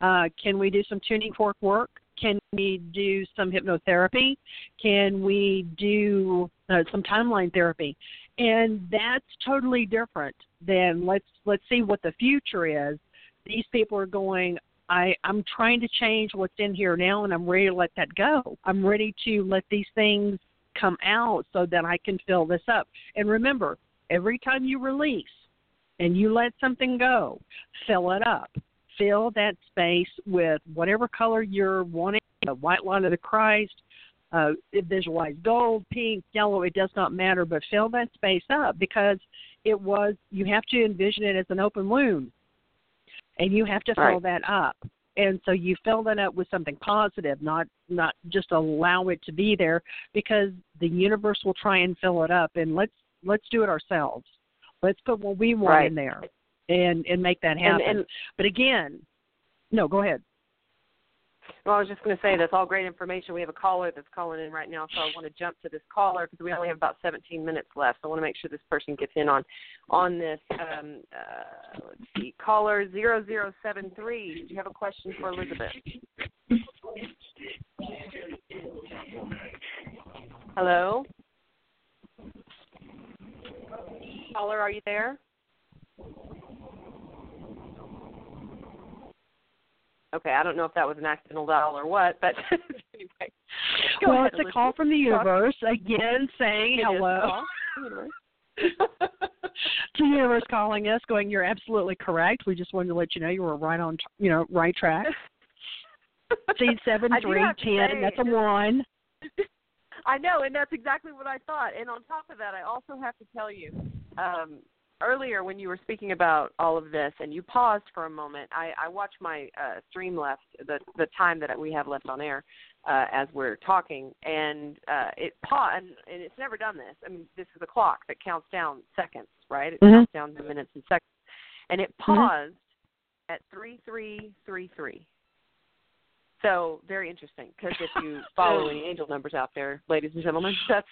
Uh, can we do some tuning fork work can we do some hypnotherapy? Can we do uh, some timeline therapy? And that's totally different than let's let's see what the future is. These people are going. I I'm trying to change what's in here now, and I'm ready to let that go. I'm ready to let these things come out so that I can fill this up. And remember, every time you release and you let something go, fill it up fill that space with whatever color you're wanting the white line of the Christ, uh, visualize gold, pink, yellow, it does not matter, but fill that space up because it was, you have to envision it as an open wound and you have to fill right. that up. And so you fill that up with something positive, not not just allow it to be there because the universe will try and fill it up and let's let's do it ourselves. Let's put what we want right. in there and and make that happen. And, and, but again, no, go ahead. Well, I was just going to say that's all great information. We have a caller that's calling in right now, so I want to jump to this caller because we only have about 17 minutes left. So I want to make sure this person gets in on on this. Um, uh, let's see, caller 0073. Did you have a question for Elizabeth? Hello. Caller, are you there? Okay, I don't know if that was an accidental dial or what, but anyway. Go well, it's a call from the universe again saying It hello. the universe calling us, going, "You're absolutely correct. We just wanted to let you know you were right on, you know, right track." Seed seven three ten. That's a one. I know, and that's exactly what I thought. And on top of that, I also have to tell you, um, earlier when you were speaking about all of this, and you paused for a moment, I, I watched my uh, stream left the the time that we have left on air uh, as we're talking, and uh, it paused, and, and it's never done this. I mean, this is a clock that counts down seconds, right? It Mhm. counts down the minutes and seconds, and it Mm-hmm. paused at three three three three. So very interesting because if you follow any angel numbers out there, ladies and gentlemen, that's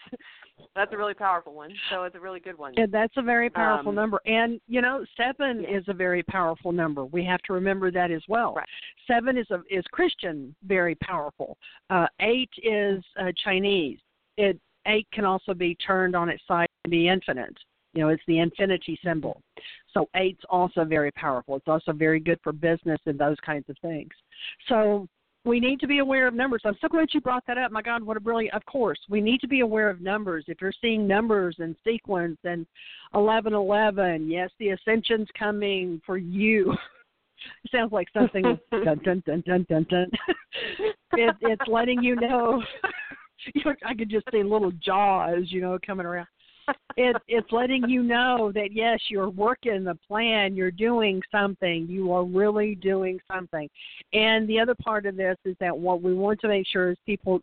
that's a really powerful one. So it's a really good one. Yeah, that's a very powerful Um, number. And you know, seven yeah. is a very powerful number. We have to remember that as well. Right. Seven is a, is Christian, very powerful. Uh, eight is uh, Chinese. It eight can also be turned on its side and be infinite. You know, it's the infinity symbol. So eight's also very powerful. It's also very good for business and those kinds of things. So we need to be aware of numbers. I'm so glad you brought that up. My God, what a brilliant! Of course, we need to be aware of numbers. If you're seeing numbers and sequence and eleven eleven, yes, the ascension's coming for you. it sounds like something dun dun dun dun dun dun. it, it's letting you know. you know, I could just see little jaws, you know, coming around. It, it's letting you know that yes, you're working the plan, you're doing something, you are really doing something. And the other part of this is that what we want to make sure is people,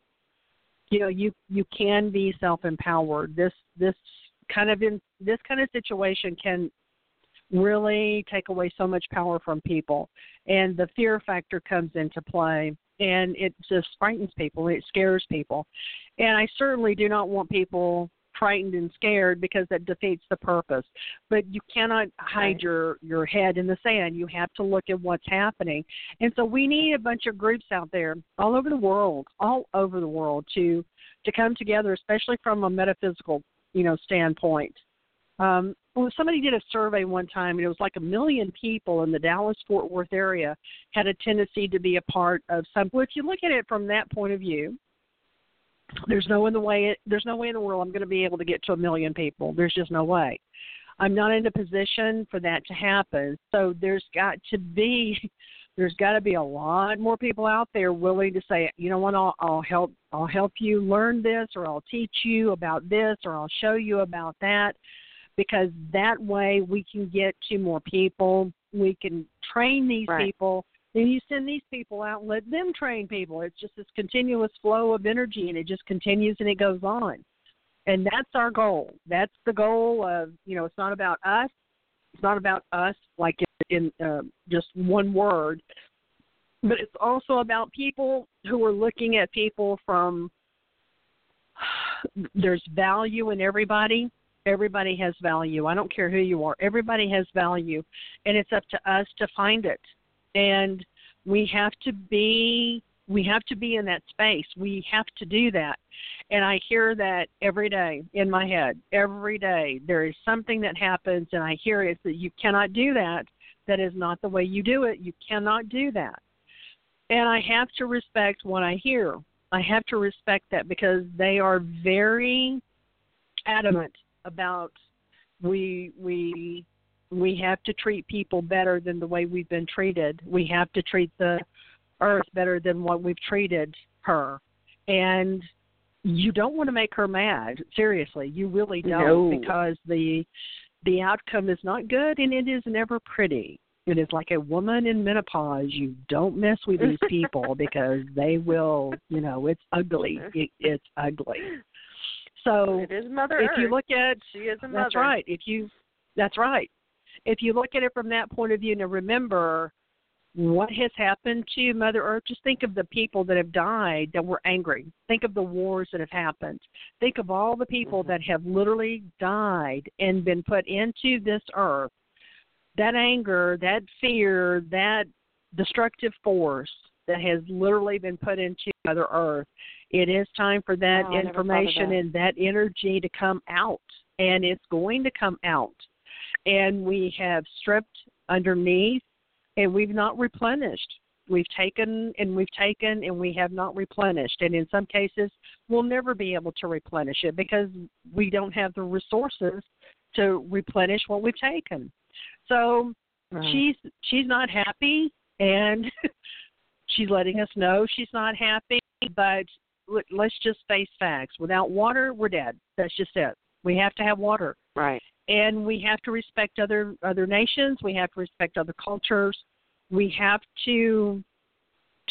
you know, you you can be self empowered. This this kind of in this kind of situation can really take away so much power from people and the fear factor comes into play and it just frightens people it scares people and i certainly do not want people frightened and scared because that defeats the purpose but you cannot hide right. your your head in the sand you have to look at what's happening and so we need a bunch of groups out there all over the world all over the world to to come together especially from a metaphysical you know standpoint um, well, somebody did a survey one time, and it was like a million people in the Dallas Fort Worth area had a tendency to be a part of some. Well, if you look at it from that point of view, there's no in the way. There's no way in the world I'm going to be able to get to a million people. There's just no way. I'm not in a position for that to happen. So there's got to be there's got to be a lot more people out there willing to say, you know what, I'll, I'll help I'll help you learn this or I'll teach you about this or I'll show you about that because that way we can get to more people. We can train these right. people. Then you send these people out and let them train people. It's just this continuous flow of energy, and it just continues and it goes on. And that's our goal. That's the goal of you know. It's not about us. It's not about us like in, in uh, just one word, but it's also about people who are looking at people from. There's value in everybody Everybody has value. I don't care who you are. Everybody has value, and it's up to us to find it. And we have to be we have to be in that space. We have to do that. And I hear that every day in my head. Every day there is something that happens and I hear it that you cannot do that. That is not the way you do it. You cannot do that. And I have to respect what I hear. I have to respect that because they are very adamant about we we we have to treat people better than the way we've been treated. We have to treat the earth better than what we've treated her. And you don't want to make her mad. Seriously, you really don't no. because the the outcome is not good and it is never pretty. It is like a woman in menopause. You don't mess with these people because they will, you know, it's ugly. It, it's ugly. So it is Mother if Earth. you look at she is a mother. That's right. If you that's right. If you look at it from that point of view, now remember what has happened to Mother Earth. Just think of the people that have died that were angry. Think of the wars that have happened. Think of all the people mm-hmm. that have literally died and been put into this earth. That anger, that fear, that destructive force that has literally been put into Mother Earth it is time for that oh, information that. and that energy to come out, and it's going to come out. And we have stripped underneath, and we've not replenished. We've taken and we've taken and we have not replenished. And in some cases, we'll never be able to replenish it because we don't have the resources to replenish what we've taken. So right. she's she's not happy, and she's letting us know she's not happy. But let's just face facts. Without water, we're dead. That's just it. We have to have water. Right. And we have to respect other other nations. We have to respect other cultures. We have to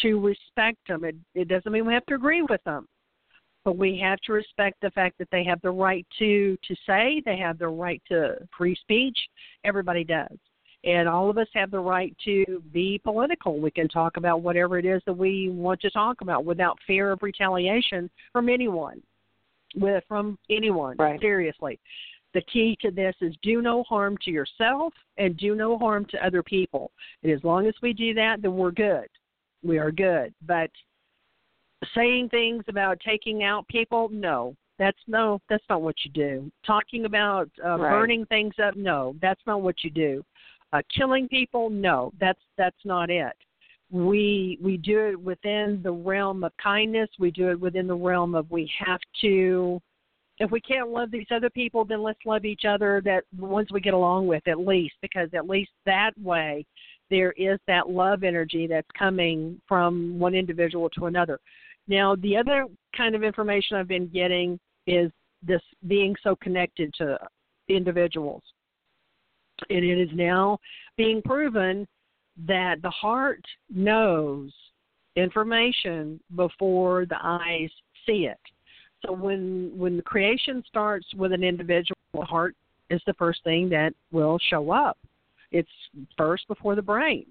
to respect them. It, it doesn't mean we have to agree with them, but we have to respect the fact that they have the right to to say. They have the right to free speech. Everybody does and all of us have the right to be political. We can talk about whatever it is that we want to talk about without fear of retaliation from anyone, with from anyone. Right. Seriously, the key to this is do no harm to yourself and do no harm to other people. And as long as we do that, then we're good. We are good. But saying things about taking out people, no, that's no, that's not what you do. Talking about uh, right. burning things up, no, that's not what you do. Uh, killing people, no, that's that's not it. We we do it within the realm of kindness. We do it within the realm of we have to. If we can't love these other people, then let's love each other. That the ones we get along with, at least, because at least that way, there is that love energy that's coming from one individual to another. Now, the other kind of information I've been getting is this being so connected to individuals. And it is now being proven that the heart knows information before the eyes see it. So when when the creation starts with an individual, the heart is the first thing that will show up. It's first before the brain.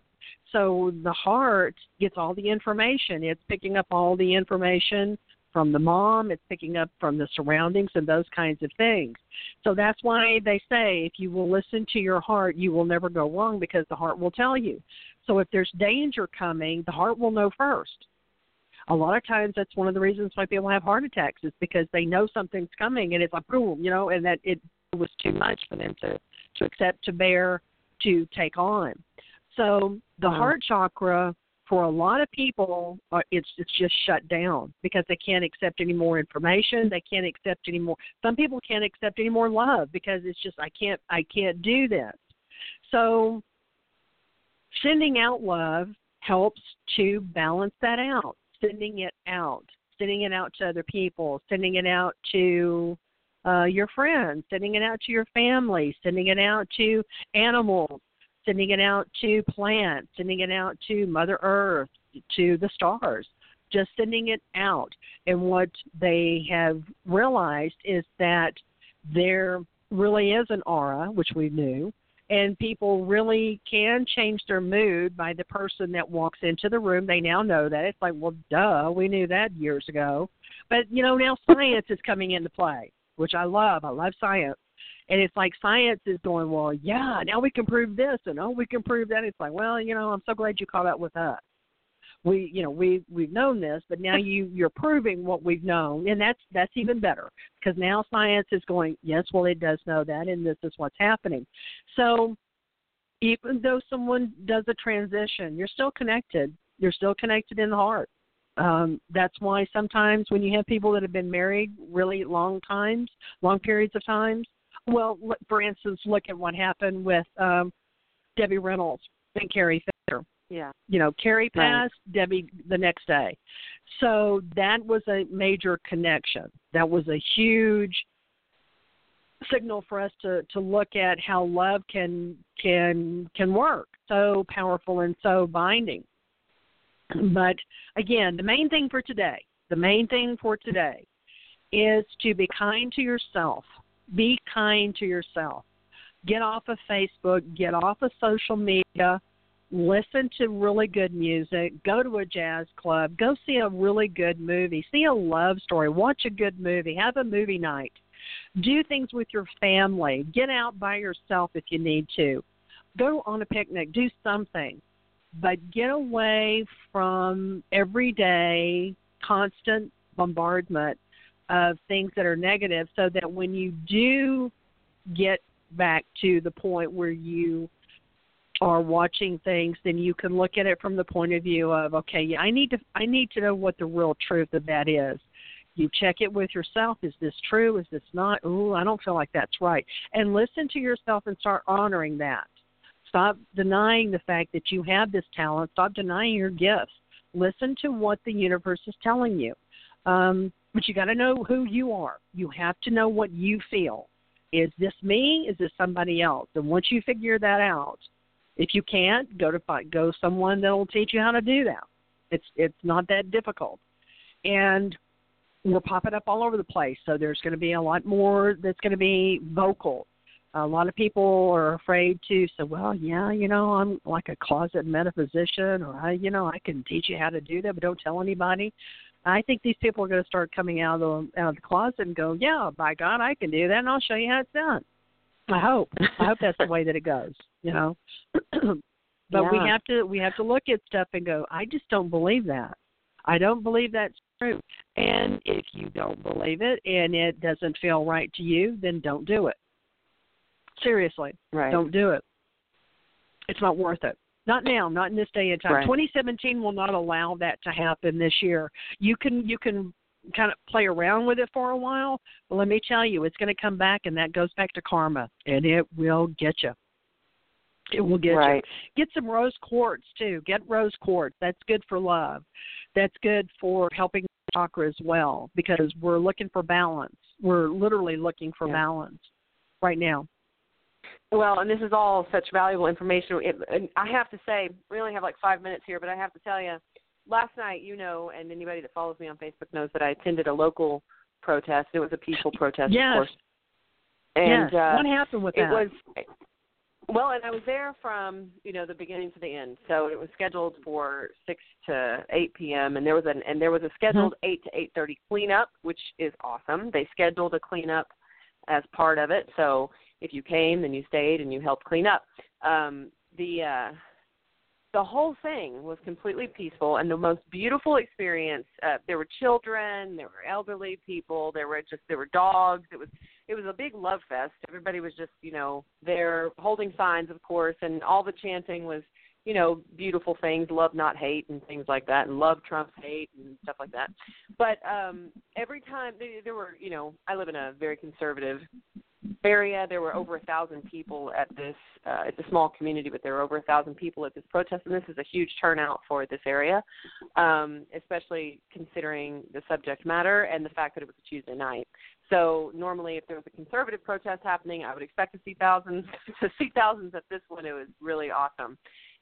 So the heart gets all the information. It's picking up all the information from the mom, it's picking up from the surroundings and those kinds of things. So that's why they say if you will listen to your heart, you will never go wrong because the heart will tell you. So if there's danger coming, the heart will know first. A lot of times that's one of the reasons why people have heart attacks is because they know something's coming and it's like boom, you know, and that it was too much for them to to accept, to bear, to take on. So the wow. heart chakra for a lot of people it's it's just shut down because they can't accept any more information they can't accept any more some people can't accept any more love because it's just i can't i can't do this so sending out love helps to balance that out sending it out sending it out to other people sending it out to uh, your friends sending it out to your family sending it out to animals sending it out to plants, sending it out to Mother Earth, to the stars, just sending it out. And what they have realized is that there really is an aura, which we knew, and people really can change their mood by the person that walks into the room. They now know that. It's like, well, duh, we knew that years ago. But, you know, now science is coming into play, which I love. I love science and it's like science is going well yeah now we can prove this and oh we can prove that it's like well you know i'm so glad you caught up with us we you know we we've known this but now you you're proving what we've known and that's that's even better because now science is going yes well it does know that and this is what's happening. So even though someone does a transition you're still connected. You're still connected in the heart. Um, that's why sometimes when you have people that have been married really long times, long periods of times, well, for instance, look at what happened with um, Debbie Reynolds and Carrie Fisher. Yeah. You know, Carrie passed, right. Debbie the next day. So that was a major connection. That was a huge signal for us to to look at how love can can can work. So powerful and so binding. But again, the main thing for today, the main thing for today is to be kind to yourself be kind to yourself. Get off of Facebook, get off of social media, listen to really good music, go to a jazz club, go see a really good movie, see a love story, watch a good movie, have a movie night. Do things with your family. Get out by yourself if you need to. Go on a picnic, do something. But get away from everyday constant bombardment of things that are negative so that when you do get back to the point where you are watching things then you can look at it from the point of view of okay yeah, i need to i need to know what the real truth of that is. You check it with yourself. Is this true? Is this not? Ooh i don't feel like that's right. And listen to yourself and start honoring that. Stop denying the fact that you have this talent. Stop denying your gifts. Listen to what the universe is telling you. Um, but you got to know who you are. You have to know what you feel. Is this me? Is this somebody else? And once you figure that out, if you can't, go to go someone that will teach you how to do that. It's it's not that difficult. And we're popping up all over the place, so there's going to be a lot more that's going to be vocal. A lot of people are afraid to say, "Well, yeah, you know, I'm like a closet metaphysician, or I, you know, I can teach you how to do that, but don't tell anybody." I think these people are going to start coming out of the out of the closet and go, yeah, by God, I can do that, and I'll show you how it's done. I hope. I hope that's the way that it goes. You know, but yeah. we have to we have to look at stuff and go, I just don't believe that. I don't believe that's true. And if you don't believe it and it doesn't feel right to you, then don't do it. Seriously, right. don't do it. It's not worth it. Not now, not in this day and time. Right. 2017 will not allow that to happen this year. You can you can kind of play around with it for a while, but let me tell you, it's going to come back, and that goes back to karma, and it will get you. It will get right. you. Get some rose quartz too. Get rose quartz. That's good for love. That's good for helping chakra as well because we're looking for balance. We're literally looking for yeah. balance right now. Well, and this is all such valuable information. It, I have to say, we only have like five minutes here, but I have to tell you, last night, you know, and anybody that follows me on Facebook knows that I attended a local protest. It was a peaceful protest, yes. of course. And yes. uh, what happened with it that? was well, and I was there from you know the beginning to the end. So it was scheduled for six to eight p.m. and there was an and there was a scheduled mm-hmm. eight to eight thirty cleanup, which is awesome. They scheduled a cleanup as part of it. So if you came, then you stayed and you helped clean up. Um, the uh, the whole thing was completely peaceful and the most beautiful experience. Uh, there were children, there were elderly people, there were just there were dogs. It was it was a big love fest. Everybody was just you know there holding signs, of course, and all the chanting was you know beautiful things, love not hate, and things like that, and love trumps hate and stuff like that. But um every time there, there were you know I live in a very conservative area. There were over a thousand people at this. Uh, it's a small community, but there were over a thousand people at this protest, and this is a huge turnout for this area, um, especially considering the subject matter and the fact that it was a Tuesday night. So normally, if there was a conservative protest happening, I would expect to see thousands. to see thousands at this one, it was really awesome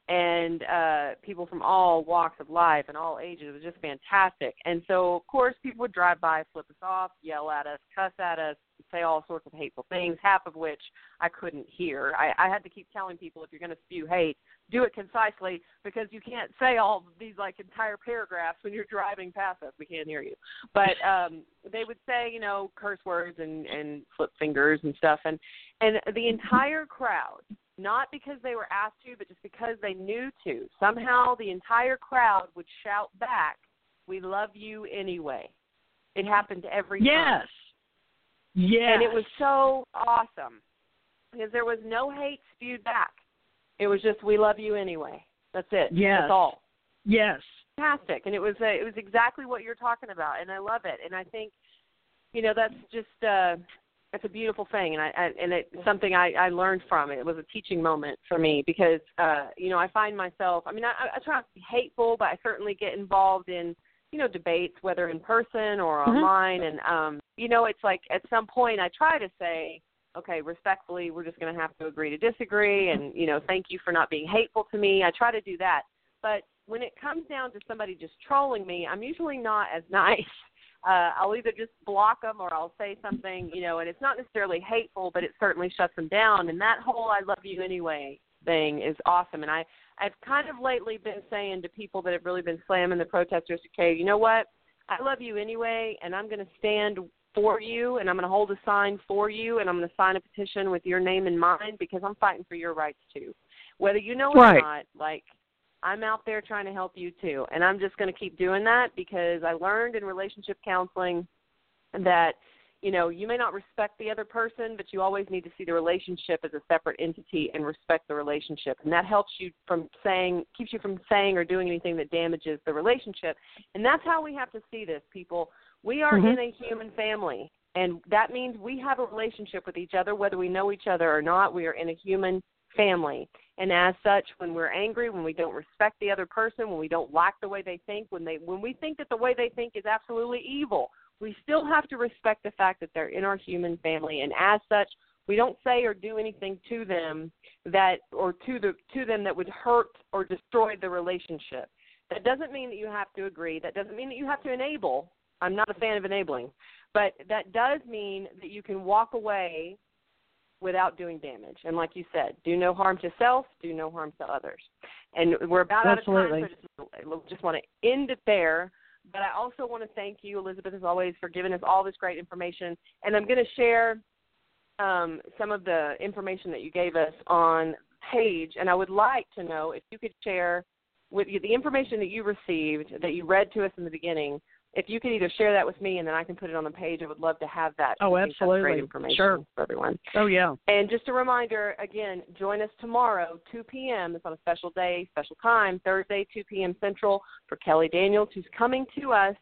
and uh people from all walks of life and all ages. It was just fantastic. And so of course people would drive by, flip us off, yell at us, cuss at us, say all sorts of hateful things, half of which I couldn't hear. I, I had to keep telling people if you're gonna spew hate, do it concisely because you can't say all these like entire paragraphs when you're driving past us. We can't hear you. But um they would say, you know, curse words and and flip fingers and stuff and and the entire crowd not because they were asked to, but just because they knew to. Somehow the entire crowd would shout back, "We love you anyway." It happened every yes. time. Yes. And it was so awesome because there was no hate spewed back. It was just, "We love you anyway." That's it. Yes. That's all. Yes. Fantastic, and it was uh, it was exactly what you're talking about, and I love it. And I think, you know, that's just. uh it's a beautiful thing, and I, I and it's something I, I learned from it. It was a teaching moment for me because uh, you know I find myself. I mean, I, I try not to be hateful, but I certainly get involved in you know debates, whether in person or mm-hmm. online, and um, you know it's like at some point I try to say, okay, respectfully, we're just going to have to agree to disagree, and you know, thank you for not being hateful to me. I try to do that, but when it comes down to somebody just trolling me, I'm usually not as nice uh, I'll either just block them or I'll say something, you know, and it's not necessarily hateful, but it certainly shuts them down. And that whole "I love you anyway" thing is awesome. And I I've kind of lately been saying to people that have really been slamming the protesters, okay, you know what? I love you anyway, and I'm going to stand for you, and I'm going to hold a sign for you, and I'm going to sign a petition with your name in mind because I'm fighting for your rights too, whether you know it right. or not. Like I'm out there trying to help you too. And I'm just going to keep doing that because I learned in relationship counseling that you know, you may not respect the other person, but you always need to see the relationship as a separate entity and respect the relationship. And that helps you from saying, keeps you from saying or doing anything that damages the relationship. And that's how we have to see this, people. We are mm-hmm. in a human family, and that means we have a relationship with each other, whether we know each other or not. We are in a human family. And as such, when we're angry, when we don't respect the other person, when we don't like the way they think, when they when we think that the way they think is absolutely evil, we still have to respect the fact that they're in our human family and as such, we don't say or do anything to them that or to the to them that would hurt or destroy the relationship. That doesn't mean that you have to agree. That doesn't mean that you have to enable. I'm not a fan of enabling. But that does mean that you can walk away without doing damage. And like you said, do no harm to self, do no harm to others. And we're about Absolutely. out of time, so just, just want to end it there. But I also want to thank you, Elizabeth, as always, for giving us all this great information. And I'm going to share um, some of the information that you gave us on page. And I would like to know if you could share with you the information that you received that you read to us in the beginning if you could either share that with me and then I can put it on the page, I would love to have that. Oh, absolutely. great information sure. for everyone. Oh, yeah. And just a reminder, again, join us tomorrow, 2 p.m. It's on a special day, special time, Thursday, 2 p.m. Central, for Kelly Daniels, who's coming to us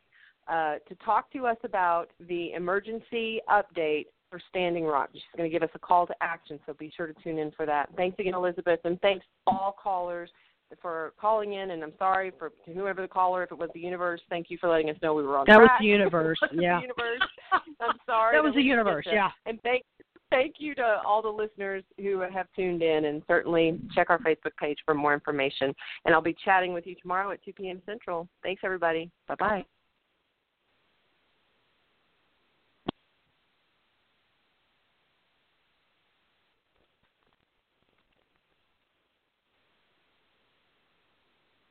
uh, to talk to us about the emergency update for Standing Rock. She's going to give us a call to action, so be sure to tune in for that. Thanks again, Elizabeth, and thanks all callers for calling in, and I'm sorry for whoever the caller, if it was the universe. Thank you for letting us know we were on that track. was the universe. yeah, the universe. I'm sorry. that was the universe. Yeah. And thank thank you to all the listeners who have tuned in, and certainly check our Facebook page for more information. And I'll be chatting with you tomorrow at 2 p.m. Central. Thanks, everybody. Bye bye.